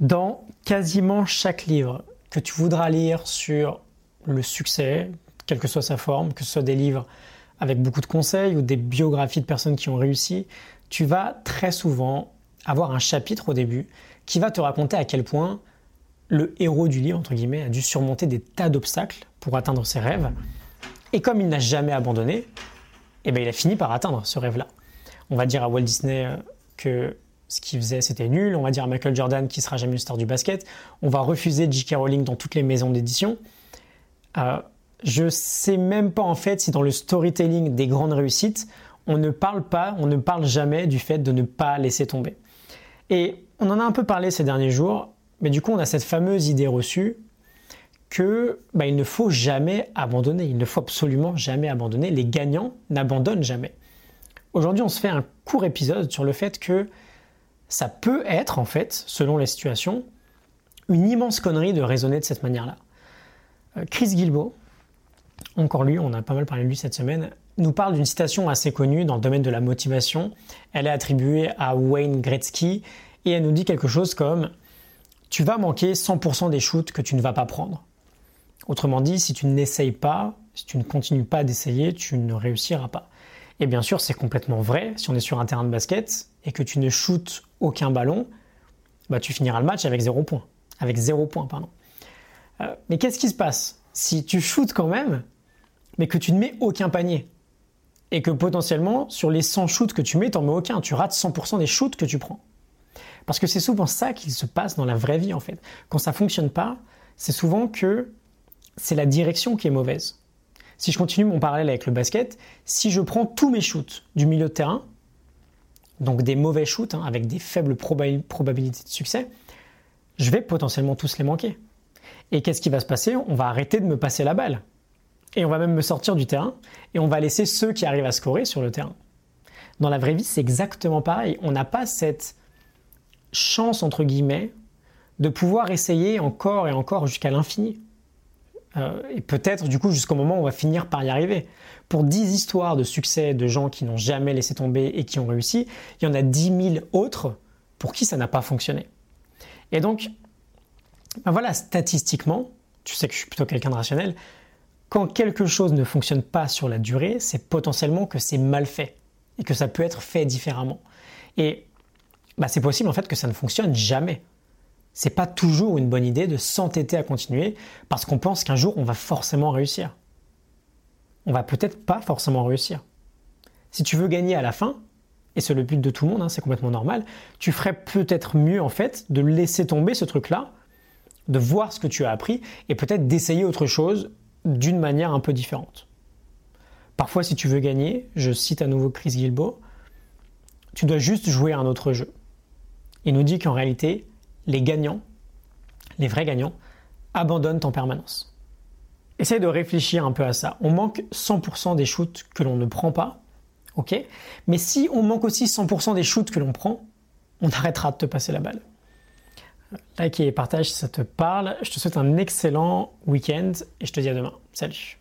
Dans quasiment chaque livre que tu voudras lire sur le succès, quelle que soit sa forme, que ce soit des livres avec beaucoup de conseils ou des biographies de personnes qui ont réussi, tu vas très souvent avoir un chapitre au début qui va te raconter à quel point le héros du livre, entre guillemets, a dû surmonter des tas d'obstacles pour atteindre ses rêves. Et comme il n'a jamais abandonné, eh bien, il a fini par atteindre ce rêve-là. On va dire à Walt Disney euh, que ce qu'il faisait, c'était nul. On va dire à Michael Jordan qu'il sera jamais une star du basket. On va refuser J.K. Rowling dans toutes les maisons d'édition. Euh, je sais même pas en fait si dans le storytelling des grandes réussites, on ne parle pas, on ne parle jamais du fait de ne pas laisser tomber. Et on en a un peu parlé ces derniers jours, mais du coup on a cette fameuse idée reçue que bah, il ne faut jamais abandonner, il ne faut absolument jamais abandonner. Les gagnants n'abandonnent jamais. Aujourd'hui, on se fait un court épisode sur le fait que ça peut être, en fait, selon les situations, une immense connerie de raisonner de cette manière-là. Euh, Chris Gilbo, encore lui, on a pas mal parlé de lui cette semaine, nous parle d'une citation assez connue dans le domaine de la motivation. Elle est attribuée à Wayne Gretzky et elle nous dit quelque chose comme Tu vas manquer 100% des shoots que tu ne vas pas prendre. Autrement dit, si tu n'essayes pas, si tu ne continues pas d'essayer, tu ne réussiras pas. Et bien sûr, c'est complètement vrai. Si on est sur un terrain de basket et que tu ne shootes aucun ballon, bah, tu finiras le match avec zéro point. Avec zéro point, pardon. Euh, mais qu'est-ce qui se passe si tu shootes quand même, mais que tu ne mets aucun panier et que potentiellement, sur les 100 shoots que tu mets, tu n'en mets aucun. Tu rates 100% des shoots que tu prends. Parce que c'est souvent ça qui se passe dans la vraie vie, en fait. Quand ça fonctionne pas, c'est souvent que c'est la direction qui est mauvaise. Si je continue mon parallèle avec le basket, si je prends tous mes shoots du milieu de terrain, donc des mauvais shoots hein, avec des faibles probabilités de succès, je vais potentiellement tous les manquer. Et qu'est-ce qui va se passer? On va arrêter de me passer la balle. Et on va même me sortir du terrain et on va laisser ceux qui arrivent à scorer sur le terrain. Dans la vraie vie, c'est exactement pareil. On n'a pas cette chance, entre guillemets, de pouvoir essayer encore et encore jusqu'à l'infini. Euh, et peut-être du coup jusqu'au moment où on va finir par y arriver. Pour 10 histoires de succès de gens qui n'ont jamais laissé tomber et qui ont réussi, il y en a 10 000 autres pour qui ça n'a pas fonctionné. Et donc, ben voilà, statistiquement, tu sais que je suis plutôt quelqu'un de rationnel, quand quelque chose ne fonctionne pas sur la durée, c'est potentiellement que c'est mal fait et que ça peut être fait différemment. Et bah, c'est possible en fait que ça ne fonctionne jamais c'est pas toujours une bonne idée de s'entêter à continuer parce qu'on pense qu'un jour on va forcément réussir. On va peut-être pas forcément réussir. Si tu veux gagner à la fin, et c'est le but de tout le monde, hein, c'est complètement normal, tu ferais peut-être mieux en fait de laisser tomber ce truc-là, de voir ce que tu as appris et peut-être d'essayer autre chose d'une manière un peu différente. Parfois, si tu veux gagner, je cite à nouveau Chris Gilbo, tu dois juste jouer à un autre jeu. Il nous dit qu'en réalité, les gagnants, les vrais gagnants, abandonnent en permanence. Essaye de réfléchir un peu à ça. On manque 100% des shoots que l'on ne prend pas, ok? Mais si on manque aussi 100% des shoots que l'on prend, on arrêtera de te passer la balle. Like et partage si ça te parle. Je te souhaite un excellent week-end et je te dis à demain. Salut